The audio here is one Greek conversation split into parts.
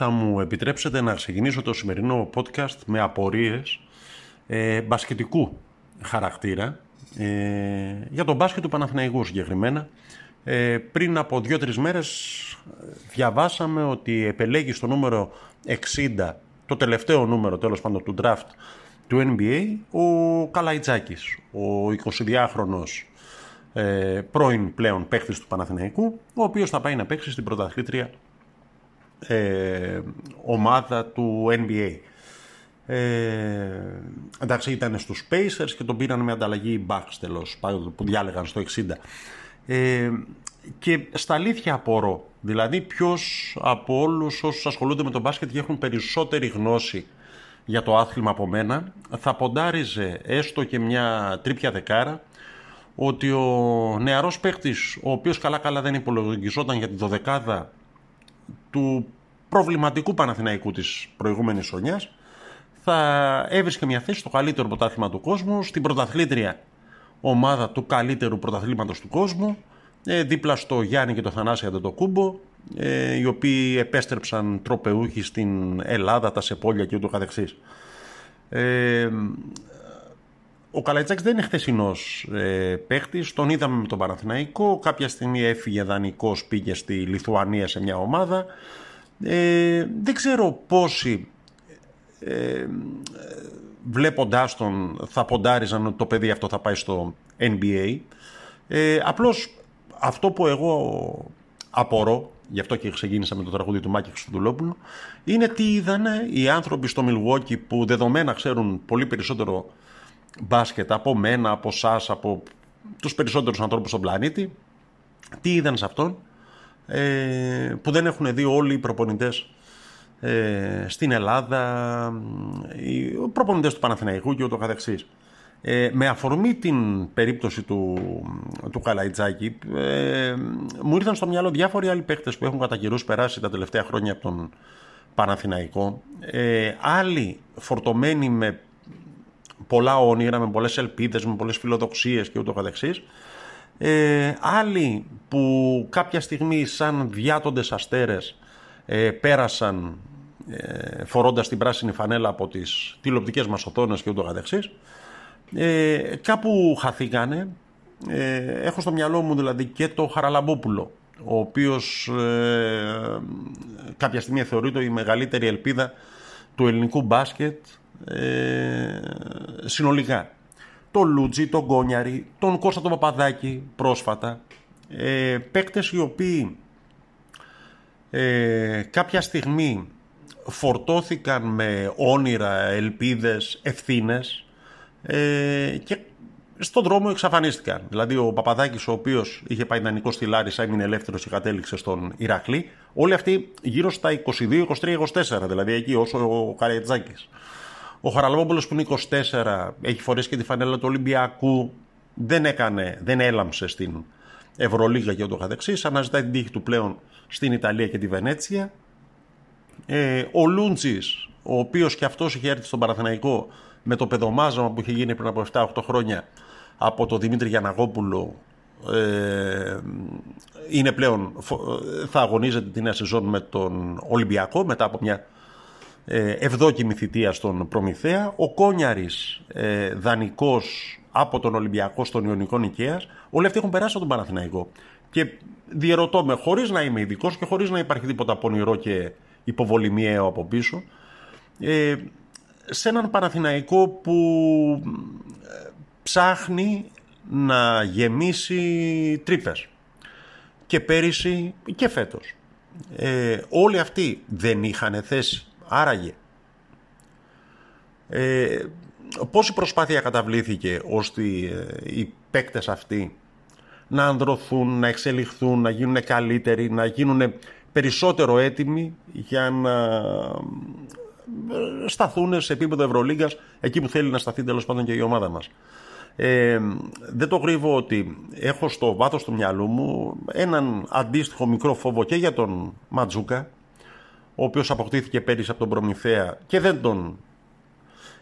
θα μου επιτρέψετε να ξεκινήσω το σημερινό podcast με απορίες ε, μπασκετικού χαρακτήρα ε, για τον μπάσκετ του Παναθηναϊκού συγκεκριμένα. Ε, πριν από δύο-τρεις μέρες διαβάσαμε ότι επελέγει στο νούμερο 60, το τελευταίο νούμερο τέλος πάντων του draft του NBA, ο Καλαϊτζάκης, ο 22χρονος ε, πρώην πλέον παίχτης του Παναθηναϊκού, ο οποίος θα πάει να παίξει στην πρωταθλήτρια ε, ομάδα του NBA. Ε, εντάξει ήταν στους Pacers και τον πήραν με ανταλλαγή Bucks τέλος που διάλεγαν στο 60 ε, και στα αλήθεια απορώ δηλαδή ποιος από όλους όσους ασχολούνται με τον μπάσκετ και έχουν περισσότερη γνώση για το άθλημα από μένα θα ποντάριζε έστω και μια τρίπια δεκάρα ότι ο νεαρός παίχτης ο οποίος καλά καλά δεν υπολογιζόταν για τη δωδεκάδα του προβληματικού Παναθηναϊκού της προηγούμενης χρονιάς θα έβρισκε μια θέση στο καλύτερο πρωτάθλημα του κόσμου, στην πρωταθλήτρια ομάδα του καλύτερου πρωταθλήματος του κόσμου, ε, δίπλα στο Γιάννη και το Θανάση Αντετοκούμπο, ε, οι οποίοι επέστρεψαν τροπεούχοι στην Ελλάδα, τα Σεπόλια και ούτω καθεξής. Ε, ο Καλαϊτσάκης δεν είναι χθεσινός ε, παίχτης, τον είδαμε με τον Παναθηναϊκό, κάποια στιγμή έφυγε δανεικός, πήγε στη Λιθουανία σε μια ομάδα. Ε, δεν ξέρω πόσοι ε, βλέποντάς τον θα ποντάριζαν ότι το παιδί αυτό θα πάει στο NBA. Ε, απλώς αυτό που εγώ απορώ, γι' αυτό και ξεκίνησα με το τραγούδι του Μάκη Χρυστοδουλόπουλου, είναι τι είδαν οι άνθρωποι στο Milwaukee που δεδομένα ξέρουν πολύ περισσότερο μπάσκετ από μένα, από εσάς, από τους περισσότερους ανθρώπους στον πλανήτη, τι είδαν σε αυτόν, ε, που δεν έχουν δει όλοι οι προπονητές ε, στην Ελλάδα, οι προπονητές του Παναθηναϊκού και ούτω καθεξής. Ε, με αφορμή την περίπτωση του, του Καλαϊτζάκη ε, μου ήρθαν στο μυαλό διάφοροι άλλοι παίχτες που έχουν κατά καιρούς περάσει τα τελευταία χρόνια από τον Παναθηναϊκό ε, άλλοι φορτωμένοι με πολλά όνειρα, με πολλές ελπίδες, με πολλές φιλοδοξίες και ούτω καθεξής ε, άλλοι που κάποια στιγμή σαν διάτοντες αστέρες ε, πέρασαν ε, φορώντας την πράσινη φανέλα από τις τηλεοπτικές μας οθόνες και ούτω καθεξής ε, κάπου χαθήκανε. Ε, έχω στο μυαλό μου δηλαδή και το Χαραλαμπόπουλο ο οποίος ε, κάποια στιγμή θεωρείται η μεγαλύτερη ελπίδα του ελληνικού μπάσκετ ε, συνολικά τον Λούτζι, τον Κόνιαρη, τον Κώστα τον Παπαδάκη πρόσφατα ε, παίκτες οι οποίοι ε, κάποια στιγμή φορτώθηκαν με όνειρα, ελπίδες, ευθύνες ε, και στον δρόμο εξαφανίστηκαν. Δηλαδή ο Παπαδάκης ο οποίος είχε πάει δανεικό στη Λάρισα έμεινε ελεύθερος και κατέληξε στον Ηρακλή. Όλοι αυτοί γύρω στα 22, 23, 24 δηλαδή εκεί όσο ο Καρετζάκης. Ο Χαραλαμπόπουλος που είναι 24 έχει φορέσει και τη φανέλα του Ολυμπιακού δεν έκανε, δεν έλαμψε στην Ευρωλίγα και ούτω καθεξής. Αναζητάει την τύχη του πλέον στην Ιταλία και τη Βενέτσια. Ε, ο Λούντζης, ο οποίος και αυτός είχε έρθει στον Παραθεναϊκό με το παιδομάζαμα που είχε γίνει πριν από 7-8 χρόνια από τον Δημήτρη Γιαναγόπουλο ε, είναι πλέον θα αγωνίζεται την νέα σεζόν με τον Ολυμπιακό μετά από μια ε, ευδόκιμη θητεία στον Προμηθέα ο Κόνιαρης ε, δανεικός από τον Ολυμπιακό στον Ιωνικό Νικαίας όλοι αυτοί έχουν περάσει από τον Παναθηναϊκό και διερωτώ με χωρίς να είμαι ειδικός και χωρίς να υπάρχει τίποτα πονηρό και υποβολημιαίο από πίσω ε, σε έναν Παναθηναϊκό που ε, ψάχνει να γεμίσει τρύπες και πέρυσι και φέτος. Ε, όλοι αυτοί δεν είχαν θέση. Άραγε. Ε, πόση προσπάθεια καταβλήθηκε ώστε ε, οι παίκτες αυτοί να ανδρωθούν, να εξελιχθούν, να γίνουν καλύτεροι, να γίνουν περισσότερο έτοιμοι για να σταθούν σε επίπεδο Ευρωλίγκας εκεί που θέλει να σταθεί τέλος πάντων και η ομάδα μας. Ε, δεν το κρύβω ότι έχω στο βάθος του μυαλού μου έναν αντίστοιχο μικρό φόβο και για τον Ματζούκα ο οποίος αποκτήθηκε πέρυσι από τον Προμηθέα και δεν τον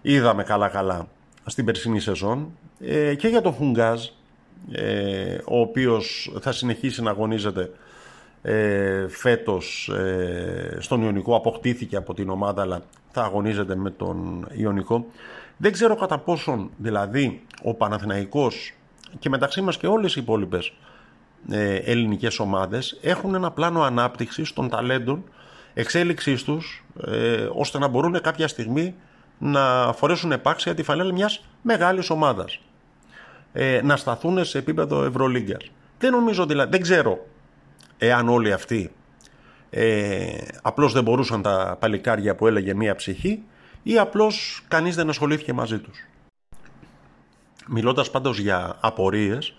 είδαμε καλά καλά στην περσινή σεζόν ε, και για τον Χουγκάζ ε, ο οποίος θα συνεχίσει να αγωνίζεται ε, φέτος ε, στον Ιωνικό αποκτήθηκε από την ομάδα αλλά θα αγωνίζεται με τον Ιωνικό. Δεν ξέρω κατά πόσον δηλαδή ο Παναθηναϊκός και μεταξύ μας και όλες οι υπόλοιπες ε, ελληνικές ομάδες έχουν ένα πλάνο ανάπτυξης των ταλέντων εξέλιξής τους ε, ώστε να μπορούν κάποια στιγμή να φορέσουν επάξια τη φανέλα μιας μεγάλης ομάδας. Ε, να σταθούν σε επίπεδο Ευρωλίγκας. Δεν νομίζω δηλαδή, δεν ξέρω εάν όλοι αυτοί ε, απλώς δεν μπορούσαν τα παλικάρια που έλεγε μία ψυχή ή απλώς κανείς δεν ασχολήθηκε μαζί τους. Μιλώντας πάντως για απορίες,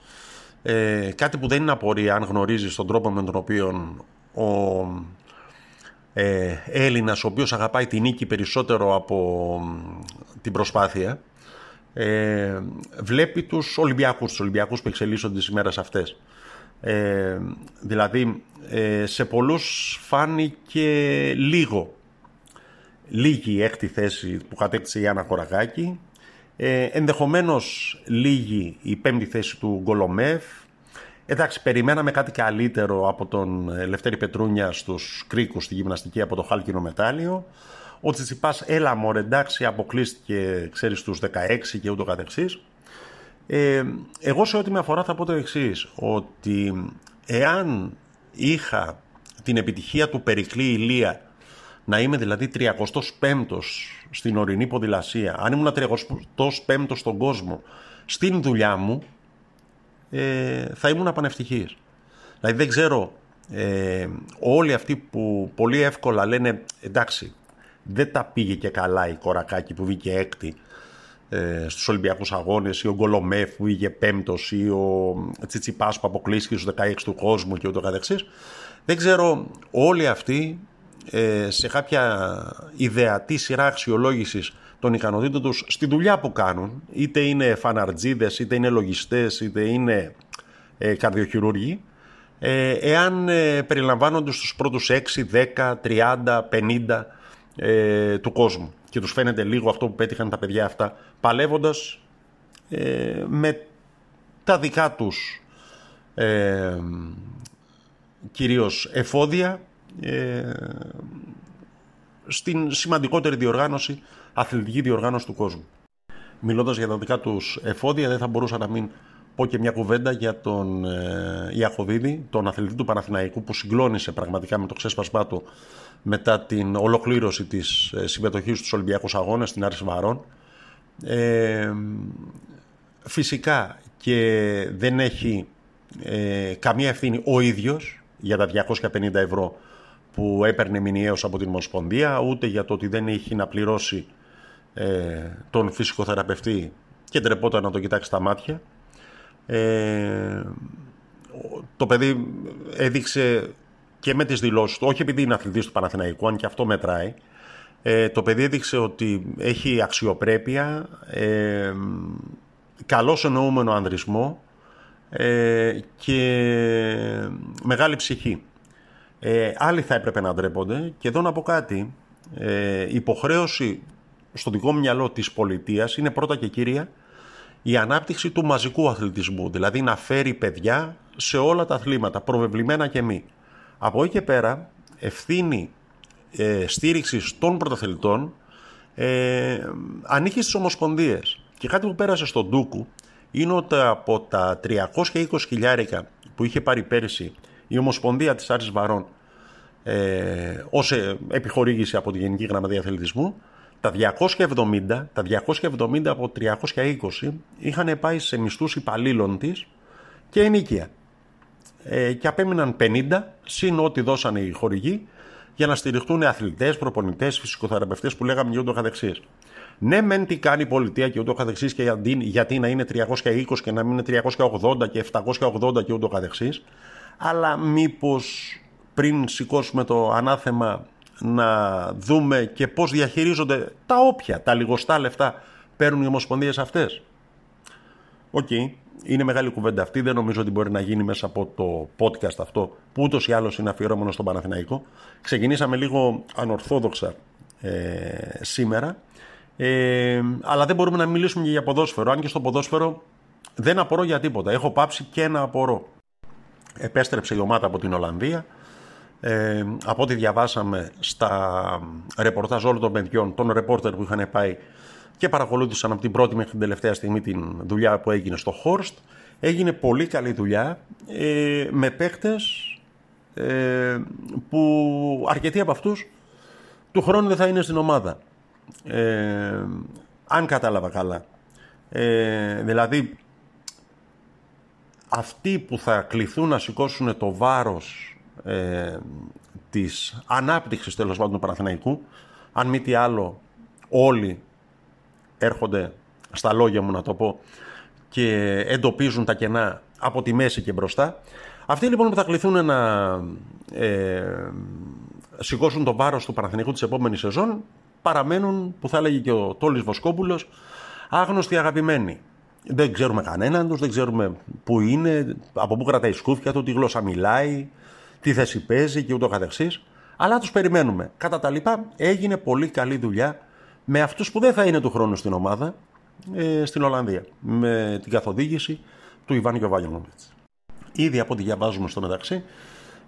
ε, κάτι που δεν είναι απορία αν γνωρίζεις τον τρόπο με τον οποίο ο ε, Έλληνας, ο οποίος αγαπάει την νίκη περισσότερο από την προσπάθεια, ε, βλέπει τους Ολυμπιακούς, τους Ολυμπιακούς που εξελίσσονται τις ημέρες αυτές. Ε, δηλαδή, ε, σε πολλούς φάνηκε λίγο. Λίγη η έκτη θέση που κατέκτησε η Άννα Κοραγάκη, ε, ενδεχομένως λίγη η πέμπτη θέση του Γκολομέφ, Εντάξει, περιμέναμε κάτι καλύτερο από τον Λευτέρη Πετρούνια στους κρίκους στη γυμναστική από το χάλκινο μετάλλιο. Ο Τσιτσιπάς, έλα μωρέ, εντάξει, αποκλείστηκε, ξέρεις, στους 16 και ούτω καθεξής. Ε, εγώ σε ό,τι με αφορά θα πω το εξής ότι εάν είχα την επιτυχία του Περικλή Ηλία να είμαι δηλαδή 35ος στην ορεινή ποδηλασία, αν ήμουν 35ος στον κόσμο στην δουλειά μου, ε, θα ήμουν πανευτυχής. Δηλαδή δεν ξέρω, ε, όλοι αυτοί που πολύ εύκολα λένε εντάξει, δεν τα πήγε και καλά η Κορακάκη που βγήκε έκτη ε, στους Ολυμπιακούς Αγώνες ή ο Γκολομέφ που βγήκε πέμπτος ή ο Τσιτσιπάς που αποκλείστηκε στους 16 του κόσμου και ούτω καθεξής. Δεν ξέρω όλοι αυτοί ε, σε κάποια ιδεατή σειρά αξιολόγησης των ικανοτήτων τους στη δουλειά που κάνουν, είτε είναι φαναρτζίδες, είτε είναι λογιστές, είτε είναι ε, καρδιοχειρούργοι, ε, εάν ε, περιλαμβάνονται στους πρώτους 6, 10, 30, 50 ε, του κόσμου. Και τους φαίνεται λίγο αυτό που πέτυχαν τα παιδιά αυτά παλεύοντας ε, με τα δικά τους ε, κυρίως εφόδια ε, στην σημαντικότερη διοργάνωση, αθλητική διοργάνωση του κόσμου. Μιλώντας για τα δικά τους εφόδια, δεν θα μπορούσα να μην πω και μια κουβέντα για τον ε, Ιακωβίδη, τον αθλητή του Παναθηναϊκού, που συγκλώνησε πραγματικά με το ξέσπασμά του μετά την ολοκλήρωση της ε, συμμετοχής στους Ολυμπιακούς Αγώνες στην Άρης Βαρών. Ε, φυσικά και δεν έχει ε, καμία ευθύνη ο ίδιος για τα 250 ευρώ που έπαιρνε μηνιαίως από την Ομοσπονδία, ούτε για το ότι δεν έχει να πληρώσει ε, τον φυσικοθεραπευτή και τρεπόταν να το κοιτάξει στα μάτια. Ε, το παιδί έδειξε και με τις δηλώσεις του, όχι επειδή είναι αθλητής του Παναθηναϊκού, αν και αυτό μετράει, ε, το παιδί έδειξε ότι έχει αξιοπρέπεια, ε, καλώς εννοούμενο ανδρισμό ε, και μεγάλη ψυχή. Ε, άλλοι θα έπρεπε να ντρέπονται και εδώ να πω κάτι. Ε, υποχρέωση στο δικό μου μυαλό της πολιτείας είναι πρώτα και κύρια η ανάπτυξη του μαζικού αθλητισμού, δηλαδή να φέρει παιδιά σε όλα τα αθλήματα, προβεβλημένα και μη. Από εκεί και πέρα, ευθύνη ε, στήριξης των πρωταθλητών ε, ανήκει στις ομοσπονδίες. Και κάτι που πέρασε στον Ντούκου είναι ότι από τα 320 χιλιάρικα που είχε πάρει πέρυσι η Ομοσπονδία της Άρης Βαρών ε, ως ε, επιχορήγηση από τη Γενική Γραμματεία Αθλητισμού τα 270, τα 270 από 320 είχαν πάει σε μισθούς υπαλλήλων της και ενίκεια. Ε, και απέμειναν 50 συν ό,τι δώσανε οι χορηγοί για να στηριχτούν αθλητές, προπονητές, φυσικοθεραπευτές που λέγαμε και ούτω καθεξής. Ναι, μεν τι κάνει η πολιτεία και ούτω καθεξής και γιατί, γιατί να είναι 320 και να μην είναι 380 και 780 και ούτω καθεξής, αλλά μήπως πριν σηκώσουμε το ανάθεμα να δούμε και πώς διαχειρίζονται τα όποια, τα λιγοστά λεφτά παίρνουν οι ομοσπονδίες αυτές. Οκ, είναι μεγάλη κουβέντα αυτή, δεν νομίζω ότι μπορεί να γίνει μέσα από το podcast αυτό που ούτως ή άλλως είναι αφιερωμένο στον Παναθηναϊκό. Ξεκινήσαμε λίγο ανορθόδοξα ε, σήμερα, ε, αλλά δεν μπορούμε να μιλήσουμε και για ποδόσφαιρο, αν και στο ποδόσφαιρο δεν απορώ για τίποτα. Έχω πάψει και να απορώ. Επέστρεψε η ομάδα από την Ολλανδία, Ε, από ό,τι διαβάσαμε στα ρεπορτάζ όλων των παιδιών, των ρεπόρτερ που είχαν πάει και παρακολούθησαν από την πρώτη μέχρι την τελευταία στιγμή την δουλειά που έγινε στο Χόρστ, έγινε πολύ καλή δουλειά ε, με παίχτες ε, που αρκετοί από αυτούς του χρόνου δεν θα είναι στην ομάδα. Ε, αν κατάλαβα καλά. Ε, δηλαδή, αυτοί που θα κληθούν να σηκώσουν το βάρος ε, της ανάπτυξης τέλος πάντων του Παναθηναϊκού, αν μη τι άλλο όλοι έρχονται στα λόγια μου να το πω και εντοπίζουν τα κενά από τη μέση και μπροστά. Αυτοί λοιπόν που θα κληθούν να ε, σηκώσουν το βάρος του Παναθηναϊκού της επόμενης σεζόν παραμένουν, που θα έλεγε και ο Τόλης Βοσκόπουλος, άγνωστοι αγαπημένοι. Δεν ξέρουμε κανέναν τους, δεν ξέρουμε πού είναι, από πού κρατάει η σκούφια του, τι γλώσσα μιλάει, τι θέση παίζει και ούτω καθεξής. Αλλά τους περιμένουμε. Κατά τα λοιπά έγινε πολύ καλή δουλειά με αυτούς που δεν θα είναι του χρόνου στην ομάδα, ε, στην Ολλανδία, με την καθοδήγηση του Ιβάν Γιωβάγιονοβιτς. Ήδη από ό,τι διαβάζουμε στο μεταξύ,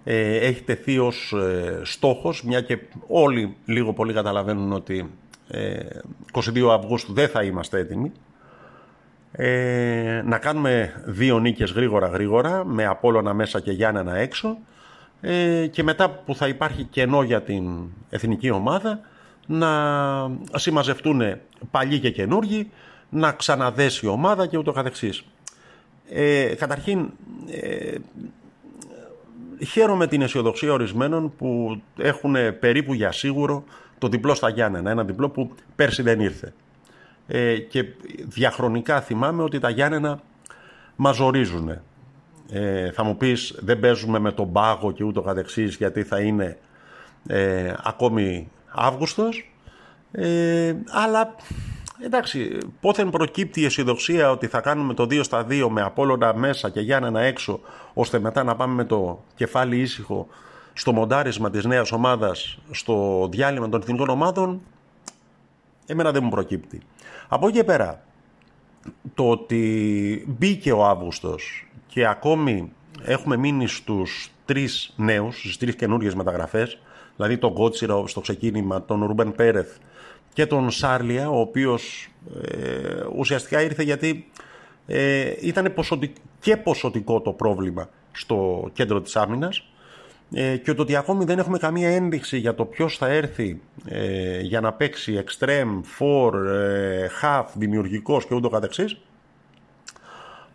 ε, έχει τεθεί ως ε, στόχος, μια και όλοι λίγο πολύ καταλαβαίνουν ότι 22 ε, Αυγούστου δεν θα είμαστε έτοιμοι, ε, να κάνουμε δύο νίκες γρήγορα γρήγορα, με Απόλλωνα μέσα και Γιάννενα έξω, ε, και μετά που θα υπάρχει κενό για την εθνική ομάδα, να συμμαζευτούν παλιοί και καινούργοι, να ξαναδέσει η ομάδα και ούτω καθεξής. Ε, καταρχήν, ε, χαίρομαι την αισιοδοξία ορισμένων που έχουν περίπου για σίγουρο το διπλό στα Γιάννενα. Ένα διπλό που πέρσι δεν ήρθε. Ε, και διαχρονικά θυμάμαι ότι τα Γιάννενα μας ζορίζουν. Ε, θα μου πεις δεν παίζουμε με τον πάγο και ούτω καθεξής γιατί θα είναι ε, ακόμη Αύγουστος. Ε, αλλά Εντάξει, πόθεν προκύπτει η αισιοδοξία ότι θα κάνουμε το 2 στα 2 με Απόλλωνα μέσα και Γιάννενα έξω, ώστε μετά να πάμε με το κεφάλι ήσυχο στο μοντάρισμα της νέας ομάδας, στο διάλειμμα των εθνικών ομάδων, εμένα δεν μου προκύπτει. Από εκεί και πέρα, το ότι μπήκε ο Αύγουστος και ακόμη έχουμε μείνει στους τρεις νέους, στις τρεις καινούργιες μεταγραφές, δηλαδή τον Κότσιρα στο ξεκίνημα, τον Ρούμπεν Πέρεθ και τον Σάρλια, ο οποίος ε, ουσιαστικά ήρθε γιατί ε, ήταν και ποσοτικό το πρόβλημα στο κέντρο της άμυνας. Ε, και το ότι ακόμη δεν έχουμε καμία ένδειξη για το ποιος θα έρθει ε, για να παίξει extreme, for, ε, half, δημιουργικός και ούτω καθεξής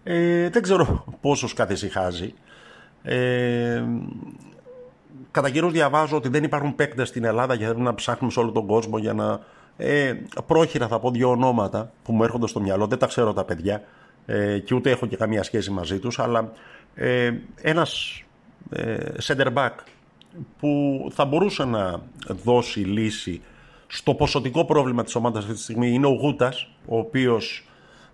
ε, δεν ξέρω πόσος καθησυχάζει. Ε, κατά καιρούς διαβάζω ότι δεν υπάρχουν παίκτες στην Ελλάδα και να ψάχνουμε σε όλο τον κόσμο για να ε, πρόχειρα θα πω δύο ονόματα που μου έρχονται στο μυαλό, δεν τα ξέρω τα παιδιά ε, και ούτε έχω και καμία σχέση μαζί τους, αλλά ε, ένας ε, center back που θα μπορούσε να δώσει λύση στο ποσοτικό πρόβλημα της ομάδας αυτή τη στιγμή είναι ο Γούτας, ο οποίος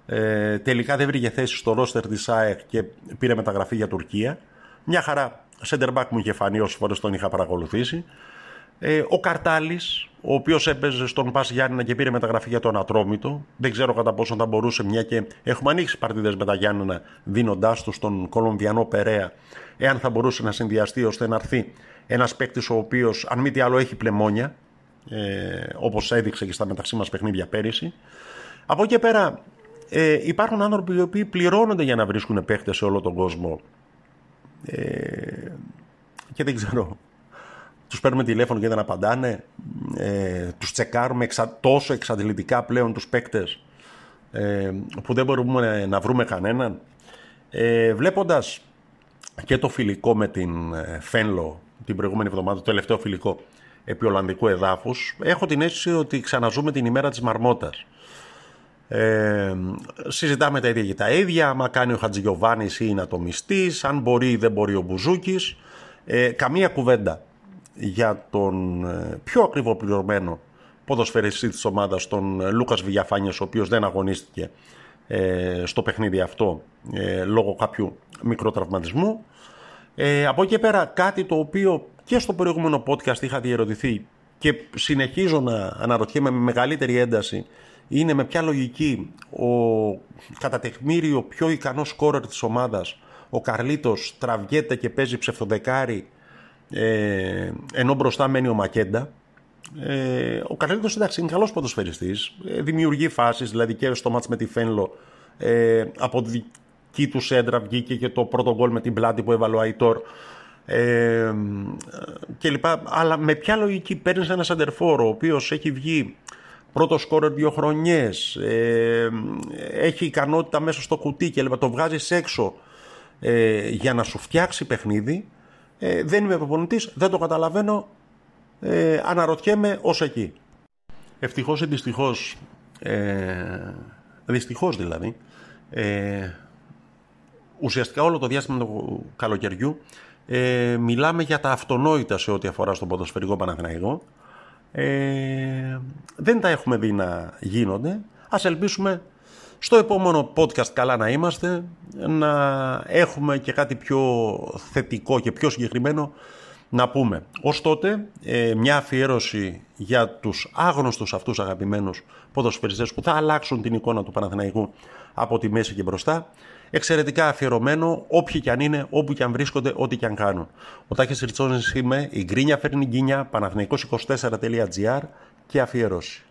ε, τελικά δεν βρήκε θέση στο ρόστερ της ΑΕΚ και πήρε μεταγραφή για Τουρκία. Μια χαρά center back μου είχε φανεί όσες φορές τον είχα παρακολουθήσει. Ε, ο Καρτάλης, ο οποίος έπαιζε στον Πας Γιάννενα και πήρε μεταγραφή για τον Ατρόμητο. Δεν ξέρω κατά πόσο θα μπορούσε, μια και έχουμε ανοίξει παρτίδες με τα Γιάννενα, δίνοντάς τους στον Κολομβιανό Περέα, εάν θα μπορούσε να συνδυαστεί ώστε να έρθει ένας παίκτης ο οποίος, αν μη τι άλλο, έχει πλεμόνια, ε, όπως έδειξε και στα μεταξύ μας παιχνίδια πέρυσι. Από εκεί και πέρα, ε, υπάρχουν άνθρωποι οι οποίοι πληρώνονται για να βρίσκουν παίκτε σε όλο τον κόσμο. Ε, και δεν ξέρω τους παίρνουμε τηλέφωνο και δεν απαντάνε, ε, τους τσεκάρουμε εξα, τόσο εξαντλητικά πλέον τους παίκτες ε, που δεν μπορούμε να βρούμε κανέναν. Ε, Βλέποντας και το φιλικό με την ε, Φένλο την προηγούμενη εβδομάδα, το τελευταίο φιλικό επί Ολλανδικού εδάφους, έχω την αίσθηση ότι ξαναζούμε την ημέρα της Μαρμότας. Ε, συζητάμε τα ίδια και τα ίδια. Άμα κάνει ο Χατζηγιοβάνης ή είναι ατομιστής, αν μπορεί ή δεν μπορεί ο Μπουζούκης. Ε, καμία κουβέντα για τον ε, πιο ακριβοπληρωμένο ποδοσφαιριστή της ομάδας, τον ε, Λούκας Βηγιαφάνιας, ο οποίος δεν αγωνίστηκε ε, στο παιχνίδι αυτό λόγω κάποιου μικροτραυματισμού. Ε, από εκεί και πέρα κάτι το οποίο και στο προηγούμενο podcast είχα διερωτηθεί και συνεχίζω να αναρωτιέμαι με μεγαλύτερη ένταση είναι με ποια λογική ο κατά τεχμήριο πιο ικανός σκόρερ της ομάδας ο Καρλίτος τραβιέται και παίζει ψευτοδεκάρι ε, ενώ μπροστά μένει ο Μακέντα. Ε, ο Καρλίτος εντάξει είναι καλός ποδοσφαιριστής, ε, δημιουργεί φάσεις, δηλαδή και στο μάτς με τη Φένλο ε, από δική του σέντρα βγήκε και το πρώτο γκολ με την πλάτη που έβαλε ο Αϊτόρ ε, και λοιπά. Αλλά με ποια λογική παίρνεις ένα σαντερφόρο ο οποίος έχει βγει πρώτο σκόρερ δύο χρονιές, ε, έχει ικανότητα μέσα στο κουτί και λοιπά, το βγάζεις έξω ε, για να σου φτιάξει παιχνίδι, ε, δεν είμαι προπονητής, δεν το καταλαβαίνω, ε, αναρωτιέμαι ως εκεί. Ευτυχώς ή δυστυχώς, ε, δυστυχώς δηλαδή, ε, ουσιαστικά όλο το διάστημα του καλοκαιριού ε, μιλάμε για τα αυτονόητα σε ό,τι αφορά στον ποδοσφαιρικό Παναθηναϊκό. Ε, δεν τα έχουμε δει να γίνονται. Ας ελπίσουμε στο επόμενο podcast καλά να είμαστε, να έχουμε και κάτι πιο θετικό και πιο συγκεκριμένο να πούμε. Ως τότε, ε, μια αφιέρωση για τους άγνωστους αυτούς αγαπημένους ποδοσφαιριστές που θα αλλάξουν την εικόνα του Παναθηναϊκού από τη μέση και μπροστά. Εξαιρετικά αφιερωμένο, όποιοι και αν είναι, όπου και αν βρίσκονται, ό,τι και αν κάνουν. Ο Τάκης Ριτσόνης είμαι, η Γκρίνια φέρνει γκίνια, παναθηναϊκός24.gr και αφιέρωση.